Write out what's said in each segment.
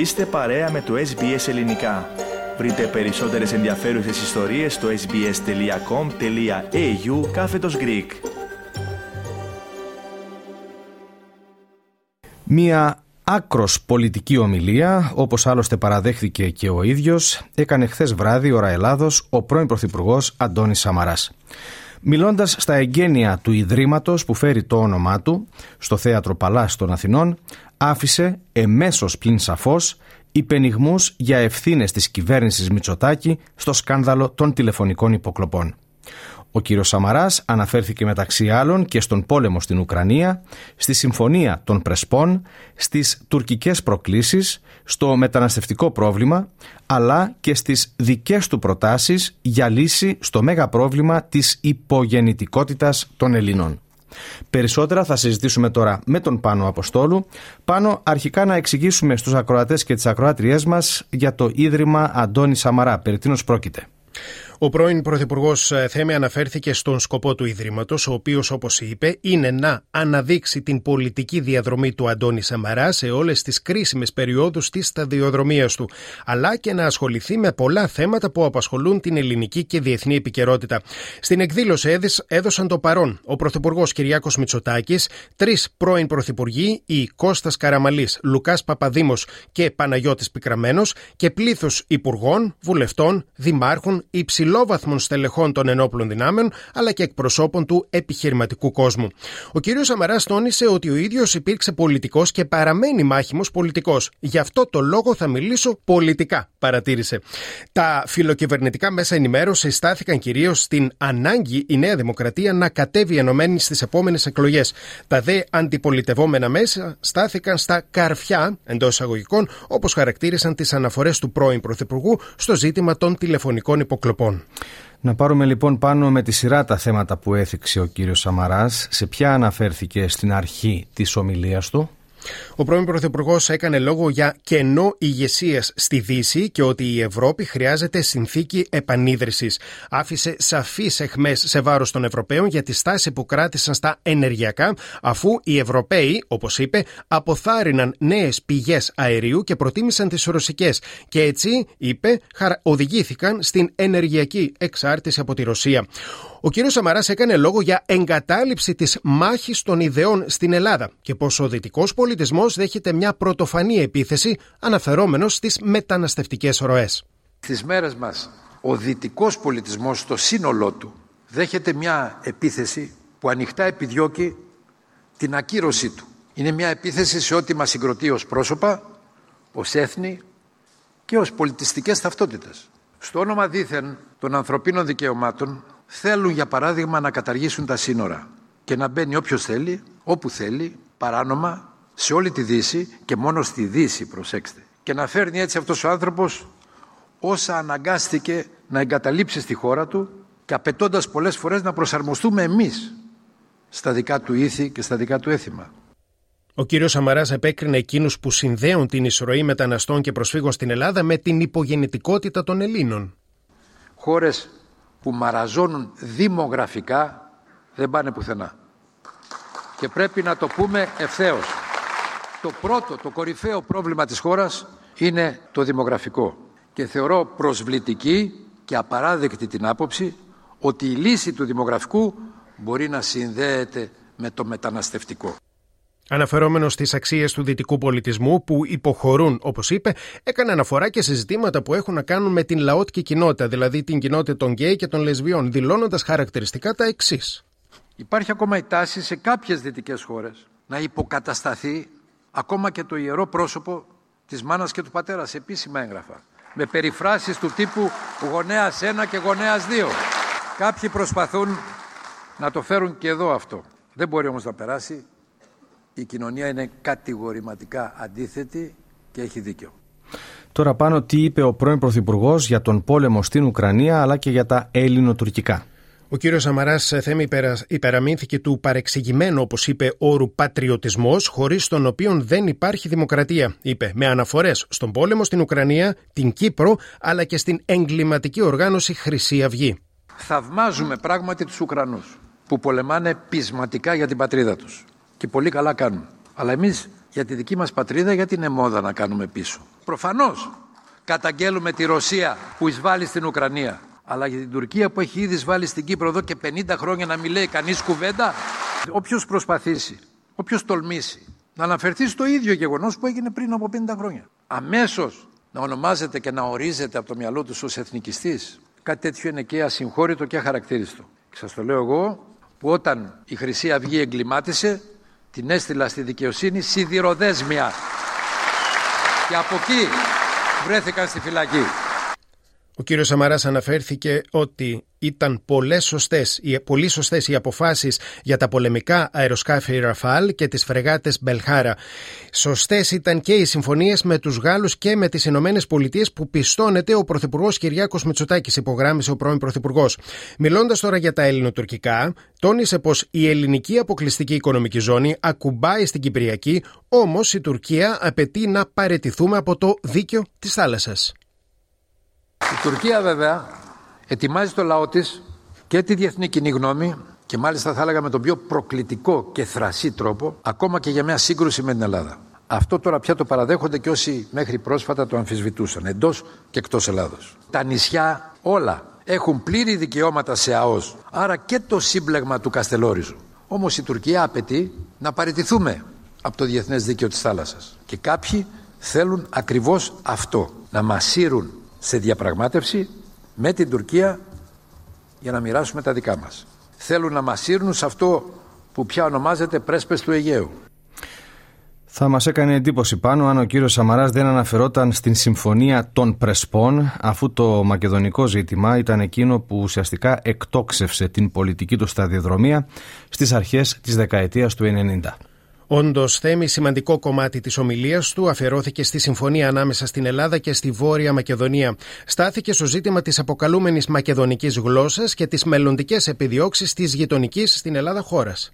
Είστε παρέα με το SBS Ελληνικά. Βρείτε περισσότερες ενδιαφέρουσες ιστορίες στο sbs.com.au κάθετος Greek. Μία άκρος πολιτική ομιλία, όπως άλλωστε παραδέχθηκε και ο ίδιος, έκανε χθες βράδυ ώρα Ελλάδος ο πρώην Πρωθυπουργός Αντώνης Σαμαράς. Μιλώντας στα εγγένεια του Ιδρύματος που φέρει το όνομά του, στο Θέατρο Παλάς των Αθηνών, άφησε εμέσως πλην σαφώς υπενιγμούς για ευθύνες της κυβέρνησης Μητσοτάκη στο σκάνδαλο των τηλεφωνικών υποκλοπών. Ο κύριος Σαμαράς αναφέρθηκε μεταξύ άλλων και στον πόλεμο στην Ουκρανία, στη συμφωνία των Πρεσπών, στις τουρκικές προκλήσεις, στο μεταναστευτικό πρόβλημα, αλλά και στις δικές του προτάσεις για λύση στο μέγα πρόβλημα της υπογεννητικότητας των Ελλήνων. Περισσότερα θα συζητήσουμε τώρα με τον Πάνο Αποστόλου. Πάνω αρχικά να εξηγήσουμε στους ακροατές και τις ακροάτριές μας για το Ίδρυμα Αντώνη Σαμαρά. Περί τίνος πρόκειται. Ο πρώην Πρωθυπουργός ε, Θέμη αναφέρθηκε στον σκοπό του Ιδρύματος, ο οποίος, όπως είπε, είναι να αναδείξει την πολιτική διαδρομή του Αντώνη Σαμαρά σε όλες τις κρίσιμες περιόδους της σταδιοδρομίας του, αλλά και να ασχοληθεί με πολλά θέματα που απασχολούν την ελληνική και διεθνή επικαιρότητα. Στην εκδήλωση έδωσαν το παρόν ο Πρωθυπουργός Κυριάκος Μητσοτάκης, τρεις πρώην Πρωθυπουργοί, οι Κώστας Καραμαλής, Λουκάς Παπαδήμος και Παναγιώτης Πικραμένος και πλήθος υπουργών, βουλευτών, δημάρχων, υψηλών υψηλόβαθμων στελεχών των ενόπλων δυνάμεων αλλά και εκπροσώπων του επιχειρηματικού κόσμου. Ο κ. Σαμαράς τόνισε ότι ο ίδιος υπήρξε πολιτικός και παραμένει μάχημος πολιτικός. Γι' αυτό το λόγο θα μιλήσω πολιτικά, παρατήρησε. Τα φιλοκυβερνητικά μέσα ενημέρωση στάθηκαν κυρίως στην ανάγκη η Νέα Δημοκρατία να κατέβει ενωμένη στις επόμενες εκλογές. Τα δε αντιπολιτευόμενα μέσα στάθηκαν στα καρφιά εντός εισαγωγικών, όπως χαρακτήρισαν τις αναφορές του πρώην Πρωθυπουργού στο ζήτημα των τηλεφωνικών υποκλοπών. Να πάρουμε λοιπόν πάνω με τη σειρά τα θέματα που έθιξε ο κύριος Σαμαράς. Σε ποια αναφέρθηκε στην αρχή της ομιλίας του; Ο πρώην Πρωθυπουργός έκανε λόγο για κενό ηγεσίας στη Δύση και ότι η Ευρώπη χρειάζεται συνθήκη επανίδρυσης. Άφησε σαφείς εχμέ σε βάρος των Ευρωπαίων για τη στάση που κράτησαν στα ενεργειακά, αφού οι Ευρωπαίοι, όπως είπε, αποθάρρυναν νέες πηγές αερίου και προτίμησαν τις ρωσικές. Και έτσι, είπε, οδηγήθηκαν στην ενεργειακή εξάρτηση από τη Ρωσία. Ο κ. Σαμαράς έκανε λόγο για εγκατάλειψη της μάχης των ιδεών στην Ελλάδα και πως ο δυτικός πολιτισμός δέχεται μια πρωτοφανή επίθεση αναφερόμενος στις μεταναστευτικές ροές. Στι μέρες μας, ο δυτικός πολιτισμός στο σύνολό του δέχεται μια επίθεση που ανοιχτά επιδιώκει την ακύρωσή του. Είναι μια επίθεση σε ό,τι μας συγκροτεί ως πρόσωπα, ως έθνη και ως πολιτιστικές ταυτότητες. Στο όνομα δήθεν των ανθρωπίνων δικαιωμάτων θέλουν για παράδειγμα να καταργήσουν τα σύνορα και να μπαίνει όποιος θέλει, όπου θέλει, παράνομα, σε όλη τη Δύση και μόνο στη Δύση, προσέξτε. Και να φέρνει έτσι αυτός ο άνθρωπος όσα αναγκάστηκε να εγκαταλείψει στη χώρα του και απαιτώντας πολλές φορές να προσαρμοστούμε εμείς στα δικά του ήθη και στα δικά του έθιμα. Ο κ. Σαμαράς επέκρινε εκείνους που συνδέουν την εισρωή μεταναστών και προσφύγων στην Ελλάδα με την υπογεννητικότητα των Ελλήνων. Χώρες που μαραζώνουν δημογραφικά δεν πάνε πουθενά. Και πρέπει να το πούμε ευθέως. Το πρώτο, το κορυφαίο πρόβλημα της χώρας είναι το δημογραφικό. Και θεωρώ προσβλητική και απαράδεκτη την άποψη ότι η λύση του δημογραφικού μπορεί να συνδέεται με το μεταναστευτικό. Αναφερόμενος στις αξίες του δυτικού πολιτισμού που υποχωρούν, όπως είπε, έκανε αναφορά και σε ζητήματα που έχουν να κάνουν με την λαότικη κοινότητα, δηλαδή την κοινότητα των γκέι και των λεσβιών, δηλώνοντας χαρακτηριστικά τα εξής. Υπάρχει ακόμα η τάση σε κάποιες δυτικές χώρες να υποκατασταθεί ακόμα και το ιερό πρόσωπο της μάνας και του πατέρας σε επίσημα έγγραφα. Με περιφράσεις του τύπου γονέας 1 και γονέας 2. Κάποιοι προσπαθούν να το φέρουν και εδώ αυτό. Δεν μπορεί όμως να περάσει η κοινωνία είναι κατηγορηματικά αντίθετη και έχει δίκιο. Τώρα πάνω τι είπε ο πρώην Πρωθυπουργός για τον πόλεμο στην Ουκρανία αλλά και για τα ελληνοτουρκικά. Ο κύριος Σαμαράς ε, θέμη υπεραμείνθηκε του παρεξηγημένου, όπως είπε, όρου πατριωτισμός, χωρίς τον οποίο δεν υπάρχει δημοκρατία. Είπε με αναφορές στον πόλεμο στην Ουκρανία, την Κύπρο, αλλά και στην εγκληματική οργάνωση Χρυσή Αυγή. Θαυμάζουμε πράγματι τους Ουκρανούς που πολεμάνε πεισματικά για την πατρίδα τους και πολύ καλά κάνουν. Αλλά εμείς για τη δική μας πατρίδα γιατί είναι μόδα να κάνουμε πίσω; Προφανώς καταγγέλουμε τη Ρωσία που εισβάλλει στην Ουκρανία. Αλλά για την Τουρκία που έχει ήδη εισβάλει στην Κύπρο εδώ και 50 χρόνια να μην λέει κανείς κουβέντα. Όποιος προσπαθήσει, όποιος τολμήσει να αναφερθεί στο ίδιο γεγονός που έγινε πριν από 50 χρόνια. Αμέσως να ονομάζεται και να ορίζεται από το μυαλό τους ως εθνικιστής. Κάτι τέτοιο είναι και ασυγχώρητο και αχαρακτήριστο. Και σας το λέω εγώ που όταν η Χρυσή Αυγή εγκλημάτισε την έστειλα στη δικαιοσύνη σιδηροδέσμια και από εκεί βρέθηκαν στη φυλακή. Ο κύριος Σαμαράς αναφέρθηκε ότι ήταν πολλές σωστές, πολύ σωστές οι αποφάσεις για τα πολεμικά αεροσκάφη Ραφάλ και τις φρεγάτες Μπελχάρα. Σωστές ήταν και οι συμφωνίες με τους Γάλλους και με τις Ηνωμένες Πολιτείες που πιστώνεται ο Πρωθυπουργός Κυριάκος Μητσοτάκης, υπογράμμισε ο πρώην Πρωθυπουργός. Μιλώντας τώρα για τα ελληνοτουρκικά, τόνισε πως η ελληνική αποκλειστική οικονομική ζώνη ακουμπάει στην Κυπριακή, όμως η Τουρκία απαιτεί να παρετηθούμε από το δίκαιο της θάλασσας. Η Τουρκία βέβαια ετοιμάζει το λαό της και τη διεθνή κοινή γνώμη και μάλιστα θα έλεγα με τον πιο προκλητικό και θρασί τρόπο ακόμα και για μια σύγκρουση με την Ελλάδα. Αυτό τώρα πια το παραδέχονται και όσοι μέχρι πρόσφατα το αμφισβητούσαν εντός και εκτός Ελλάδος. Τα νησιά όλα έχουν πλήρη δικαιώματα σε ΑΟΣ, άρα και το σύμπλεγμα του Καστελόριζου. Όμως η Τουρκία απαιτεί να παραιτηθούμε από το διεθνές δίκαιο της θάλασσας. Και κάποιοι θέλουν ακριβώς αυτό, να μασίρουν σε διαπραγμάτευση με την Τουρκία για να μοιράσουμε τα δικά μας. Θέλουν να μας σύρνουν σε αυτό που πια ονομάζεται πρέσπες του Αιγαίου. Θα μας έκανε εντύπωση πάνω αν ο κύριος Σαμαράς δεν αναφερόταν στην συμφωνία των Πρεσπών αφού το μακεδονικό ζήτημα ήταν εκείνο που ουσιαστικά εκτόξευσε την πολιτική του σταδιοδρομία στις αρχές της δεκαετίας του 90. Όντως, θέμη σημαντικό κομμάτι της ομιλίας του αφιερώθηκε στη συμφωνία ανάμεσα στην Ελλάδα και στη Βόρεια Μακεδονία. Στάθηκε στο ζήτημα της αποκαλούμενης μακεδονικής γλώσσας και τις μελλοντικές επιδιώξεις της γειτονικής στην Ελλάδα χώρας.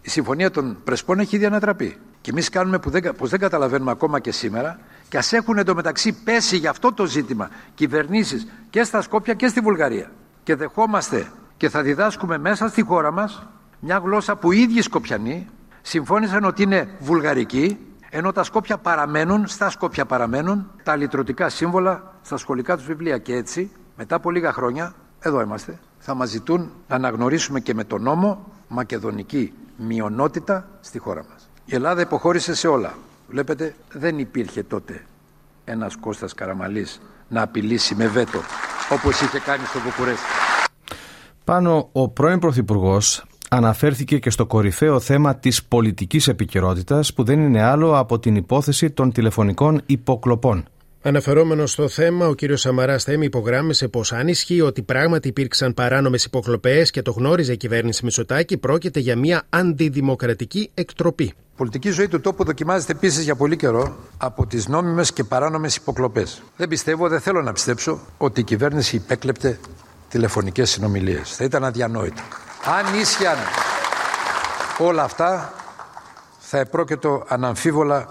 Η συμφωνία των Πρεσπών έχει ήδη ανατραπεί. Και εμείς κάνουμε που δεν, πως δεν καταλαβαίνουμε ακόμα και σήμερα και ας έχουν εντωμεταξύ πέσει για αυτό το ζήτημα κυβερνήσεις και στα Σκόπια και στη Βουλγαρία. Και δεχόμαστε και θα διδάσκουμε μέσα στη χώρα μας μια γλώσσα που οι ίδιοι Σκοπιανοί συμφώνησαν ότι είναι βουλγαρική, ενώ τα Σκόπια παραμένουν, στα Σκόπια παραμένουν τα λυτρωτικά σύμβολα στα σχολικά τους βιβλία. Και έτσι, μετά από λίγα χρόνια, εδώ είμαστε, θα μας ζητούν να αναγνωρίσουμε και με τον νόμο μακεδονική μειονότητα στη χώρα μας. Η Ελλάδα υποχώρησε σε όλα. Βλέπετε, δεν υπήρχε τότε ένας Κώστας Καραμαλής να απειλήσει με βέτο, όπως είχε κάνει στο Βουκουρέστι. Πάνω ο πρώην Πρωθυπουργός αναφέρθηκε και στο κορυφαίο θέμα της πολιτικής επικαιρότητας που δεν είναι άλλο από την υπόθεση των τηλεφωνικών υποκλοπών. Αναφερόμενο στο θέμα, ο κ. Σαμαράς Θέμη υπογράμμισε πως αν ισχύει ότι πράγματι υπήρξαν παράνομες υποκλοπές και το γνώριζε η κυβέρνηση Μητσοτάκη, πρόκειται για μια αντιδημοκρατική εκτροπή. Η πολιτική ζωή του τόπου δοκιμάζεται επίσης για πολύ καιρό από τις νόμιμες και παράνομες υποκλοπές. Δεν πιστεύω, δεν θέλω να πιστέψω ότι η κυβέρνηση υπέκλεπτε τηλεφωνικές συνομιλίες. Θα ήταν αδιανόητο. Αν ίσιαν όλα αυτά θα επρόκειτο αναμφίβολα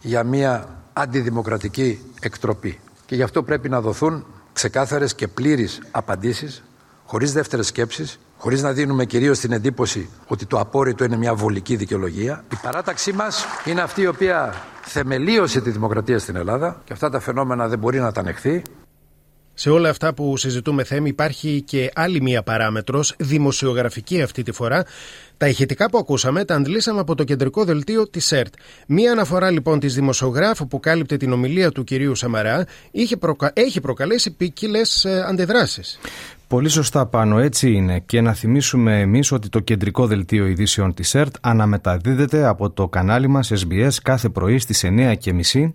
για μια αντιδημοκρατική εκτροπή. Και γι' αυτό πρέπει να δοθούν ξεκάθαρες και πλήρεις απαντήσεις, χωρίς δεύτερες σκέψεις, χωρίς να δίνουμε κυρίως την εντύπωση ότι το απόρριτο είναι μια βολική δικαιολογία. Η παράταξή μας είναι αυτή η οποία θεμελίωσε τη δημοκρατία στην Ελλάδα και αυτά τα φαινόμενα δεν μπορεί να τα ανεχθεί. Σε όλα αυτά που συζητούμε θέμη υπάρχει και άλλη μία παράμετρος, δημοσιογραφική αυτή τη φορά. Τα ηχητικά που ακούσαμε τα αντλήσαμε από το κεντρικό δελτίο της ΕΡΤ. Μία αναφορά λοιπόν της δημοσιογράφου που κάλυπτε την ομιλία του κυρίου Σαμαρά είχε προκα... έχει προκαλέσει ποικίλε αντιδράσεις. Πολύ σωστά πάνω έτσι είναι και να θυμίσουμε εμείς ότι το κεντρικό δελτίο ειδήσεων της ΕΡΤ αναμεταδίδεται από το κανάλι μας SBS κάθε πρωί στις 9.30.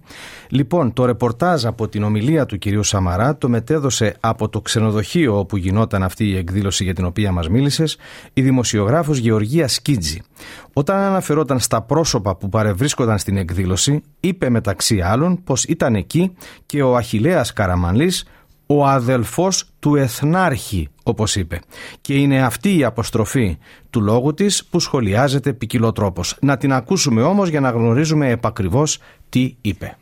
Λοιπόν, το ρεπορτάζ από την ομιλία του κυρίου Σαμαρά το μετέδωσε από το ξενοδοχείο όπου γινόταν αυτή η εκδήλωση για την οποία μας μίλησες η δημοσιογράφος Γεωργία Σκίτζη. Όταν αναφερόταν στα πρόσωπα που παρευρίσκονταν στην εκδήλωση είπε μεταξύ άλλων πως ήταν εκεί και ο Αχιλέας Καραμανλής ο αδελφός του Εθνάρχη, όπως είπε. Και είναι αυτή η αποστροφή του λόγου της που σχολιάζεται ποικιλό Να την ακούσουμε όμως για να γνωρίζουμε επακριβώς τι είπε.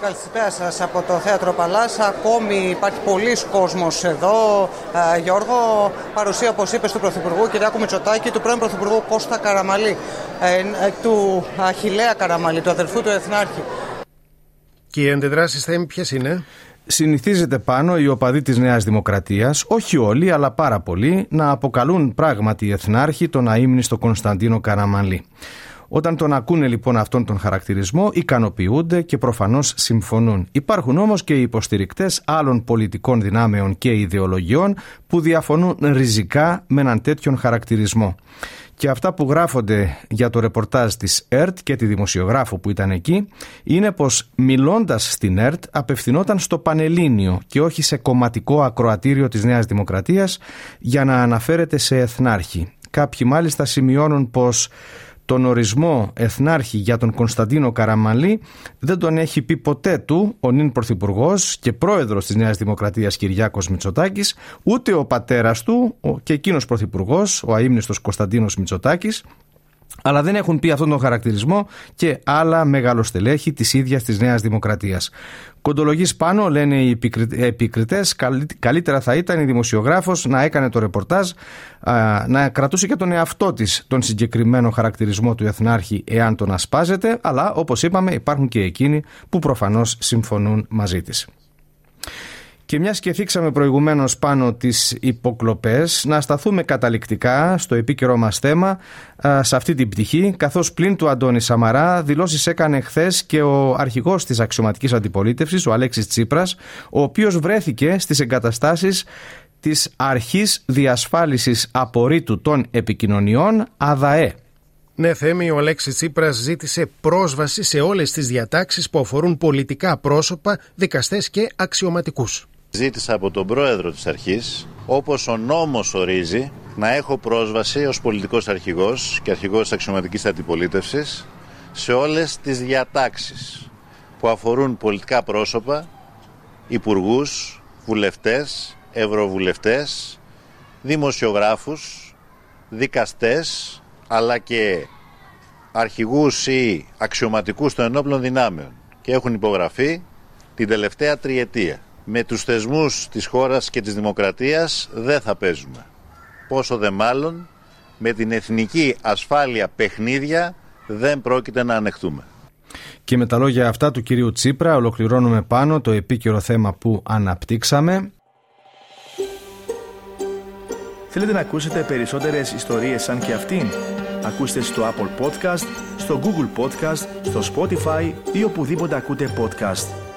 Καλησπέρα σας από το Θέατρο Παλάς. Ακόμη υπάρχει πολλοί κόσμος εδώ. Ε, Γιώργο, παρουσία, όπως είπες, του Πρωθυπουργού Κυριάκου Μητσοτάκη, του πρώην Πρωθυπουργού Κώστα Καραμαλή, ε, ε, του Αχηλέα Καραμαλή, του αδερφού του Εθνάρχη. Και οι αντιδράσεις θα είναι ποιες είναι; Συνηθίζεται πάνω οι οπαδοί της Νέας Δημοκρατίας, όχι όλοι αλλά πάρα πολλοί, να αποκαλούν πράγματι εθνάρχη τον αείμνηστο Κωνσταντίνο Καραμαλή. Όταν τον ακούνε λοιπόν αυτόν τον χαρακτηρισμό, ικανοποιούνται και προφανώς συμφωνούν. Υπάρχουν όμως και οι υποστηρικτές άλλων πολιτικών δυνάμεων και ιδεολογιών που διαφωνούν ριζικά με έναν τέτοιον χαρακτηρισμό. Και αυτά που γράφονται για το ρεπορτάζ της ΕΡΤ και τη δημοσιογράφο που ήταν εκεί είναι πως μιλώντας στην ΕΡΤ απευθυνόταν στο Πανελλήνιο και όχι σε κομματικό ακροατήριο της Νέας Δημοκρατίας για να αναφέρεται σε εθνάρχη. Κάποιοι μάλιστα σημειώνουν πως τον ορισμό εθνάρχη για τον Κωνσταντίνο Καραμαλή δεν τον έχει πει ποτέ του ο νυν Πρωθυπουργός και πρόεδρος της Νέας Δημοκρατίας Κυριάκος Μητσοτάκης ούτε ο πατέρας του και εκείνος Πρωθυπουργός, ο αείμνηστος Κωνσταντίνος Μητσοτάκης αλλά δεν έχουν πει αυτόν τον χαρακτηρισμό και άλλα μεγαλοστελέχη της ίδιας της Νέας Δημοκρατίας. Κοντολογής πάνω, λένε οι επικριτές, καλύτερα θα ήταν η δημοσιογράφος να έκανε το ρεπορτάζ, να κρατούσε και τον εαυτό της τον συγκεκριμένο χαρακτηρισμό του Εθνάρχη εάν τον ασπάζεται, αλλά όπως είπαμε υπάρχουν και εκείνοι που προφανώς συμφωνούν μαζί της. Και μια και θίξαμε προηγουμένως πάνω τις υποκλοπές, να σταθούμε καταληκτικά στο επίκαιρο μας θέμα σε αυτή την πτυχή, καθώς πλην του Αντώνη Σαμαρά δηλώσεις έκανε χθες και ο αρχηγός της αξιωματικής αντιπολίτευσης, ο Αλέξης Τσίπρας, ο οποίος βρέθηκε στις εγκαταστάσεις της Αρχής Διασφάλισης Απορρίτου των Επικοινωνιών, ΑΔΑΕ. Ναι, Θέμη, ο Αλέξης Τσίπρας ζήτησε πρόσβαση σε όλες τις διατάξεις που αφορούν πολιτικά πρόσωπα, δικαστές και αξιωματικούς. Ζήτησα από τον πρόεδρο της αρχής, όπως ο νόμος ορίζει, να έχω πρόσβαση ως πολιτικός αρχηγός και αρχηγός της αξιωματικής αντιπολίτευσης σε όλες τις διατάξεις που αφορούν πολιτικά πρόσωπα, υπουργούς, βουλευτές, ευρωβουλευτές, δημοσιογράφους, δικαστές, αλλά και αρχηγούς ή αξιωματικούς των ενόπλων δυνάμεων. Και έχουν υπογραφεί την τελευταία τριετία με τους θεσμούς της χώρας και της δημοκρατίας δεν θα παίζουμε. Πόσο δε μάλλον με την εθνική ασφάλεια παιχνίδια δεν πρόκειται να ανεχτούμε. Και με τα λόγια αυτά του κυρίου Τσίπρα ολοκληρώνουμε πάνω το επίκαιρο θέμα που αναπτύξαμε. Θέλετε να ακούσετε περισσότερες ιστορίες σαν και αυτήν; Ακούστε στο Apple Podcast, στο Google Podcast, στο Spotify ή οπουδήποτε ακούτε podcast.